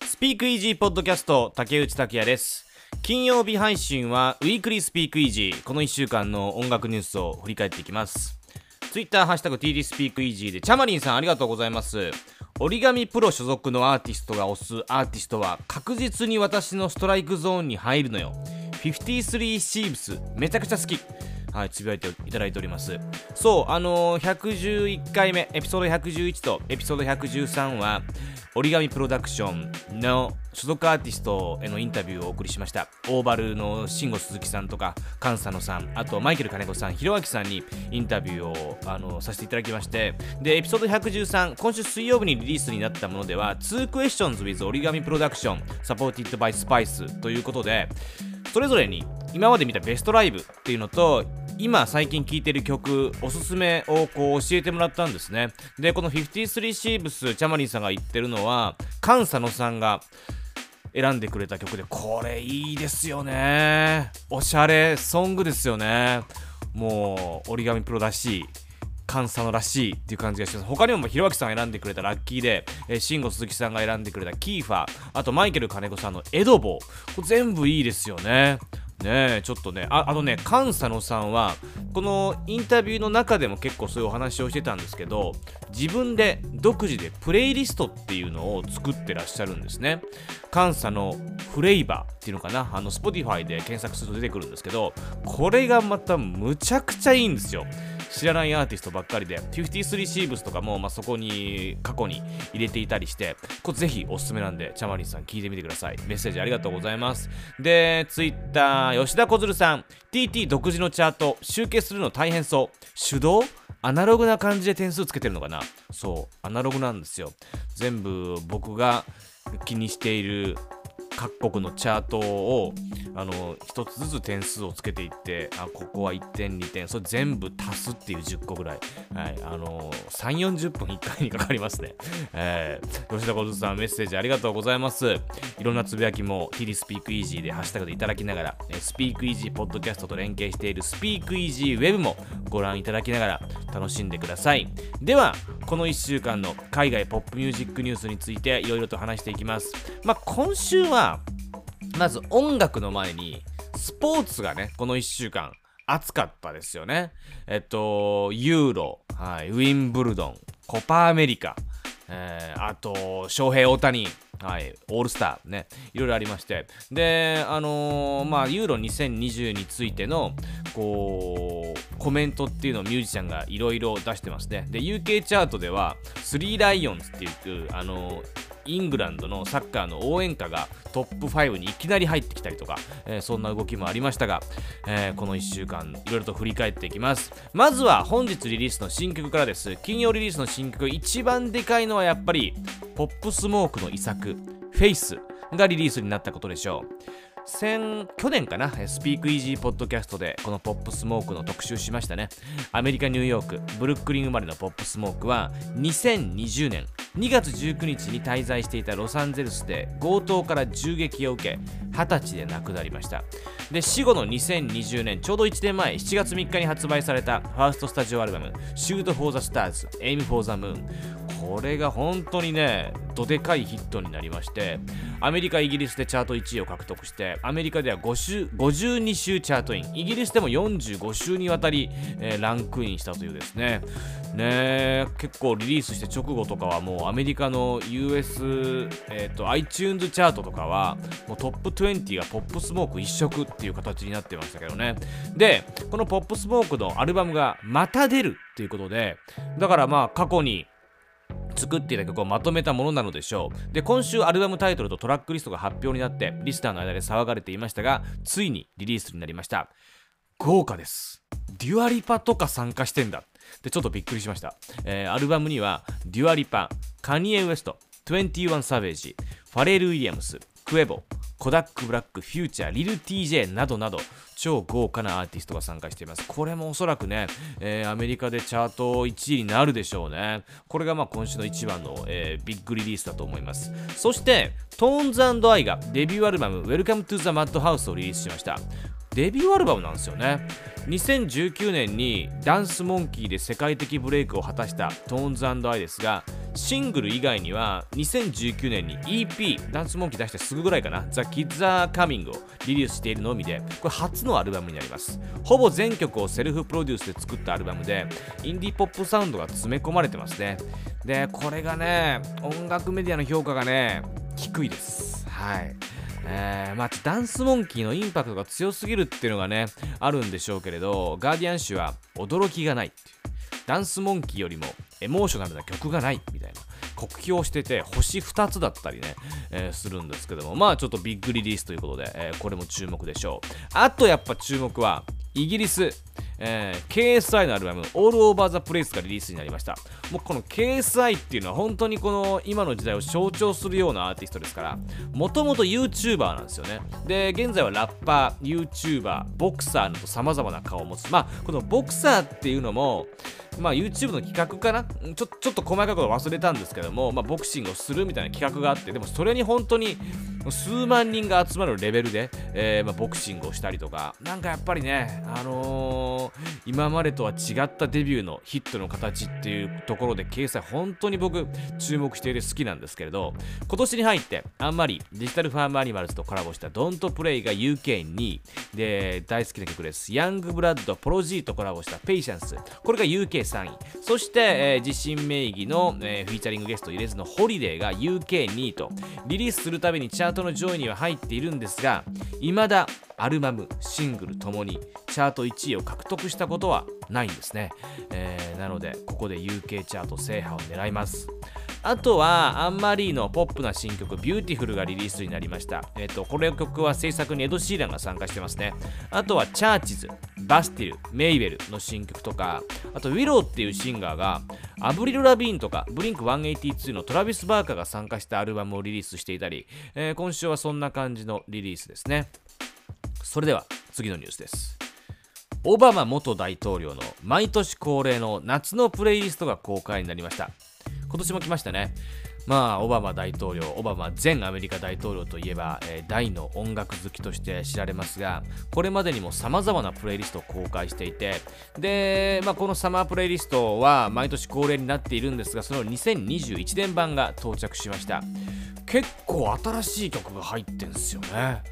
スピークイージーポッドキャスト竹内拓也です。金曜日配信はウィークリースピークイージー。この1週間の音楽ニュースを振り返っていきます。ツイッターハッシュタグ TD スピークイージーでチャマリンさんありがとうございます。折り紙プロ所属のアーティストが推すアーティストは確実に私のストライクゾーンに入るのよ。53シーブス。めちゃくちゃ好き。はい、つぶやいていただいております。そう、あのー、111回目、エピソード111とエピソード113は、折り紙プロダクションの所属アーティストへのインタビューをお送りしました。オーバルの慎吾鈴木さんとか、菅佐野さん、あとマイケル金子さん、ひろあきさんにインタビューをあのさせていただきまして、で、エピソード113、今週水曜日にリリースになったものでは、2 questions with 折り紙プロダクション、supported by Spice ということで、それぞれに今まで見たベストライブっていうのと今最近聴いてる曲おすすめをこう教えてもらったんですね。でこの53シーブスチャマリンさんが言ってるのは菅佐野さんが選んでくれた曲でこれいいですよね。おしゃれソングですよね。もう折り紙プロらしい菅佐野らしいっていう感じがします。他にもひろあきさんが選んでくれたラッキーで、えー、慎吾鈴木さんが選んでくれたキーファーあとマイケル金子さんのエドボー。これ全部いいですよね。ねえちょっとねああのね菅佐野さんはこのインタビューの中でも結構そういうお話をしてたんですけど自分で独自でプレイリストっていうのを作ってらっしゃるんですね。菅佐のフレイバーっていうのかな？あの Spotify で検索すると出てくるんですけどこれがまたむちゃくちゃいいんですよ。知らないアーティストばっかりで53シーブスとかも、まあ、そこに過去に入れていたりしてこれぜひおすすめなんでチャマリンさん聞いてみてください。メッセージありがとうございます。で Twitter 吉田小鶴さん。TT 独自のチャート集計するの大変そう。手動？アナログな感じで点数つけてるのかな？そうアナログなんですよ。全部僕が気にしている各国のチャートをあの1つずつ点数をつけていってあここは1点2点それ全部足すっていう10個ぐらい、はい、あの3 4 0分1回にかかりますね、えー、吉田小津さんメッセージありがとうございます。いろんなつぶやきも TD スピークイージーでハッシュタグでいただきながらスピークイージーポッドキャストと連携しているスピークイージーウェブもご覧いただきながら楽しんでください。ではこの1週間の海外ポップミュージックニュースについていろいろと話していきます。まあ今週はまず音楽の前にスポーツがねこの1週間暑かったですよねえっとユーロ、はい、ウィンブルドンコパアメリカ、えー、あと翔平大谷はい、オールスターね、いろいろありまして、で、あのー、まあ、ユーロ2020についての、こう、コメントっていうのをミュージシャンがいろいろ出してますね。で、UK チャートでは、スリーライオンズっていう、あのーイングランドのサッカーの応援歌がトップ5にいきなり入ってきたりとか、えー、そんな動きもありましたが、えー、この1週間いろいろと振り返っていきます。まずは本日リリースの新曲からです。金曜リリースの新曲一番でかいのはやっぱりポップスモークの遺作「フェイスがリリースになったことでしょう。先去年かなスピークイージーポッドキャストでこのポップスモークの特集しましたね。アメリカニューヨークブルックリン生まれのポップスモークは2020年2月19日に滞在していたロサンゼルスで強盗から銃撃を受け20歳で亡くなりました。で死後の2020年ちょうど1年前7月3日に発売されたファーストスタジオアルバム「Shoot for the Stars Aim for the Moon」これが本当にねどでかいヒットになりましてアメリカイギリスでチャート1位を獲得してアメリカでは5週52週チャートイン。イギリスでも45週にわたり、えー、ランクインしたというですね。ね結構リリースして直後とかはもうアメリカの US、えーと、iTunes チャートとかはもうトップ20がポップスモーク一色っていう形になってましたけどね。でこのポップスモークのアルバムがまた出るっていうことでだからまあ過去に作っていた曲をまとめたものなのでしょう。で今週アルバムタイトルとトラックリストが発表になってリスターの間で騒がれていましたがついにリリースになりました。豪華です。デュアリパとか参加してんだ。でちょっとびっくりしました、えー、アルバムにはデュアリパカニエ・ウエスト21サベージファレル・ウィリアムスクエボコダック・ブラック、フューチャー、リル TJ などなど超豪華なアーティストが参加しています。これもおそらくね、えー、アメリカでチャート1位になるでしょうね。これがまあ今週の一番の、えー、ビッグリリースだと思います。そして、 Tones And I がデビューアルバム Welcome to the Madhouse をリリースしました。デビューアルバムなんですよね2019年に Dance Monkey で世界的ブレイクを果たした Tones And I ですがシングル以外には2019年に EP ダンスモンキー出してすぐぐらいかな The Kids Are Coming をリリースしているのみでこれ初のアルバムになります。ほぼ全曲をセルフプロデュースで作ったアルバムでインディーポップサウンドが詰め込まれてますね。でこれがね音楽メディアの評価がね低いです。はい。えー、まあ、ダンスモンキーのインパクトが強すぎるっていうのがねあるんでしょうけれどガーディアン誌は驚きがないっていう。ダンスモンキーよりもエモーショナルな曲がないみたいな。酷評してて星2つだったりね、えー、するんですけども。まあちょっとビッグリリースということで、えー、これも注目でしょう。あとやっぱ注目はイギリス、えー、KSI のアルバム All Over the Place がリリースになりました。もうこの KSI っていうのは本当にこの今の時代を象徴するようなアーティストですからもともと YouTuber なんですよね。で現在はラッパー YouTuber ボクサーなどさまざまな顔を持つ。まあこのボクサーっていうのもまあ、YouTube の企画かな？ちょちょっと細かいこと忘れたんですけども、まあ、ボクシングをするみたいな企画があってでもそれに本当に数万人が集まるレベルで、えー、まあ、ボクシングをしたりとか、なんかやっぱりね、あのー、今までとは違ったデビューのヒットの形っていうところで、掲載本当に僕注目していて好きなんですけれど、今年に入ってあんまりデジタルファームアニマルズとコラボした Don't Play が UK2 位で大好きな曲です。ヤングブラッド、プロジーとコラボした Patience。これが UK 3位。そして、えー、自身名義の、えー、フィーチャリングゲスト入れずの Holiday が UK2 位と、リリースするたびにチャートの上位には入っているんですが未だアルバムシングルともにチャート1位を獲得したことはないんですね、えー、なのでここで UK チャート制覇を狙いますあとはアン・マリーのポップな新曲 Beautiful がリリースになりました。えっ、と、この曲は制作にエド・シーランが参加してますね。あとはチャーチズ、バスティル、メイベルの新曲とか、あとウィローっていうシンガーがアブリル・ラビーンとかブリンク182のトラビス・バーカーが参加したアルバムをリリースしていたり、えー、今週はそんな感じのリリースですね。それでは次のニュースです。オバマ元大統領の毎年恒例の夏のプレイリストが公開になりました。今年も来ましたね。まあ、オバマ大統領、オバマ前アメリカ大統領といえば、えー、大の音楽好きとして知られますが、これまでにも様々なプレイリストを公開していて、で、まあ、このサマープレイリストは毎年恒例になっているんですが、その2021年版が到着しました。結構新しい曲が入ってんすよね。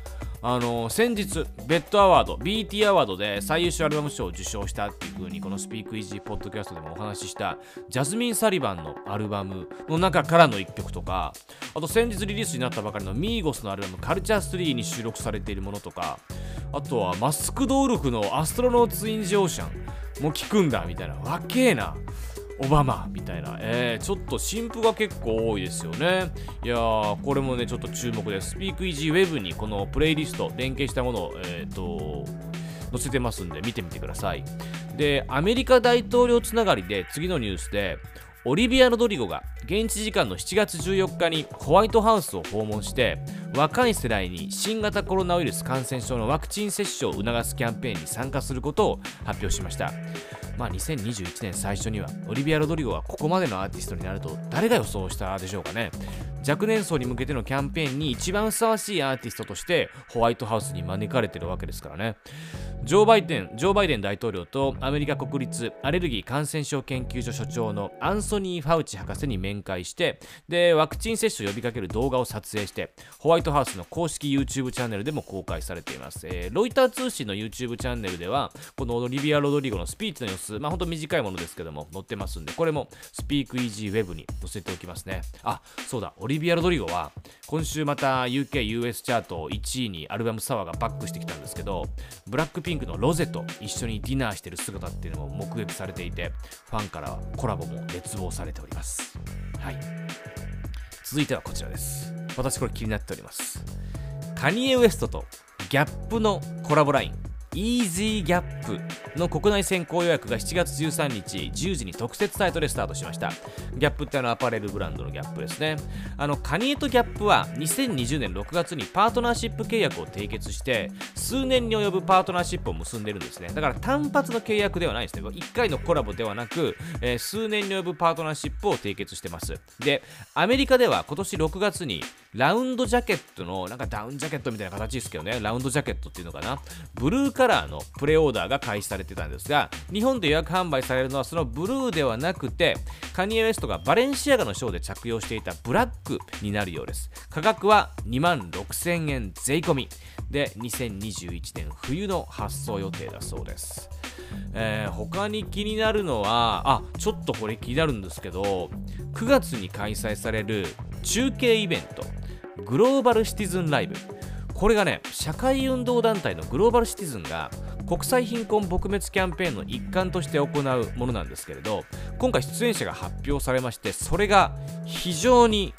あの先日ベッドアワード BT アワードで最優秀アルバム賞を受賞したっていう風にこのスピークイージーポッドキャストでもお話ししたジャズミン・サリバンのアルバムの中からの1曲とかあと先日リリースになったばかりのミーゴスのアルバムカルチャーストリーに収録されているものとかあとはマスクドウルフのアストロノーツ・イン・ジオーシャンも聞くんだみたいなわけえな。オバマみたいな、えー、ちょっと新譜が結構多いですよね。いやー、これもね、ちょっと注目です。スピークイージーウェブにこのプレイリスト、連携したものを、え、ー、と、載せてますんで、見てみてください。で、アメリカ大統領つながりで次のニュースで、オリビア・ロドリゴが現地時間の7月14日にホワイトハウスを訪問して若い世代に新型コロナウイルス感染症のワクチン接種を促すキャンペーンに参加することを発表しましたまあ、2021年最初にはオリビア・ロドリゴはここまでのアーティストになると誰が予想したでしょうかね。若年層に向けてのキャンペーンに一番ふさわしいアーティストとしてホワイトハウスに招かれてるわけですからね。ジョーバイデンジョーバイデン大統領とアメリカ国立アレルギー感染症研究所所長のアンソニー・ファウチ博士に面会してでワクチン接種を呼びかける動画を撮影してホワイトハウスの公式 YouTube チャンネルでも公開されています、えー、ロイター通信の YouTube チャンネルではこのオリビア・ロドリゴのスピーチの様子まあほんと短いものですけども載ってますんでこれもスピークイージーウェブに載せておきますね。あそうだオリリビア・ロドリゴは今週また UKUS チャート1位にアルバムサワーがバックしてきたんですけどブラックピンクのロゼと一緒にディナーしてる姿っていうのも目撃されていてファンからはコラボも熱望されております。はい。続いてはこちらです。私これ気になっております。カニエ・ウエストとギャップのコラボライン。イージーギャップの国内先行予約が7月13日10時に特設サイトでスタートしました。ギャップってあのアパレルブランドのギャップですね。あのカニエとギャップは2020年6月にパートナーシップ契約を締結して数年に及ぶパートナーシップを結んでるんですね。だから単発の契約ではないですね。1回のコラボではなく、えー、数年に及ぶパートナーシップを締結してます。でアメリカでは今年6月にラウンドジャケットのなんかダウンジャケットみたいな形ですけどね。ラウンドジャケットっていうのかな。ブルーカカラーのプレオーダーが開始されてたんですが日本で予約販売されるのはそのブルーではなくてカニエ・ウエストがバレンシアガのショーで着用していたブラックになるようです。価格は2万6000円税込み。で2021年冬の発送予定だそうです。えー、他に気になるのはあちょっとこれ気になるんですけど9月に開催される中継イベントグローバルシティズンライブ。これがね社会運動団体のグローバルシティズンが国際貧困撲滅キャンペーンの一環として行うものなんですけれど今回出演者が発表されましてそれが非常に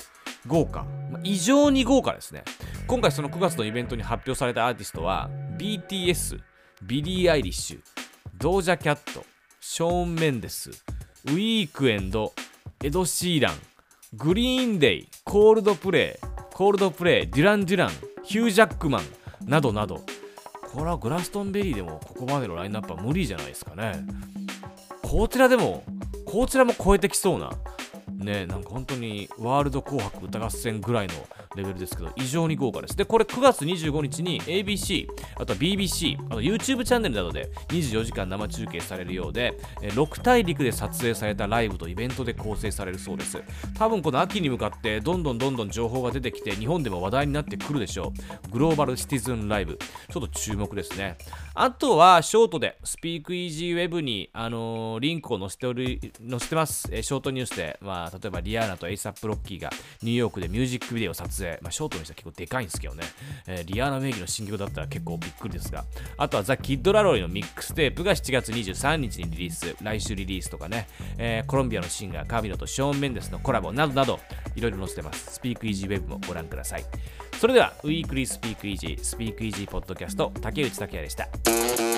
豪華異常に豪華ですね。今回その9月のイベントに発表されたアーティストは BTS ビリー・アイリッシュドージャ・キャットショーン・メンデスウィークエンドエド・シーラングリーンデイコールドプレイコールドプレイデュラン・デュランヒュー・ジャックマンなどなど。これはグラストンベリーでもここまでのラインナップは無理じゃないですかね。こちらでもこちらも超えてきそうなねなんか本当にワールド紅白歌合戦ぐらいのレベルですけど、異常に豪華です。で、これ9月25日に ABC、あとは BBC、あと YouTube チャンネルなどで24時間生中継されるようで、6大陸で撮影されたライブとイベントで構成されるそうです。多分この秋に向かってどんどんどんどん情報が出てきて、日本でも話題になってくるでしょう。 Global Citizen Live。ちょっと注目ですね。あとは、ショートで、スピークイージーウェブに、あのー、リンクを載せており、載せてます。ショートニュースで、まあ、例えばリアーナとエイサップロッキーがニューヨークでミュージックビデオ撮影、まあ、ショートにしては結構でかいんですけどね、えー、リアーナ名義の新曲だったら結構びっくりですが、あとはザ・キッド・ラロイのミックステープが7月23日にリリース、来週リリースとかね、えー、コロンビアのシンガー、カミーロとショーン・メンデスのコラボなどなど、いろいろ載せてます。スピークイージーウェブもご覧ください。それでは、ウィークリースピークイージー、スピークイージーポッドキャスト、竹内拓也でした。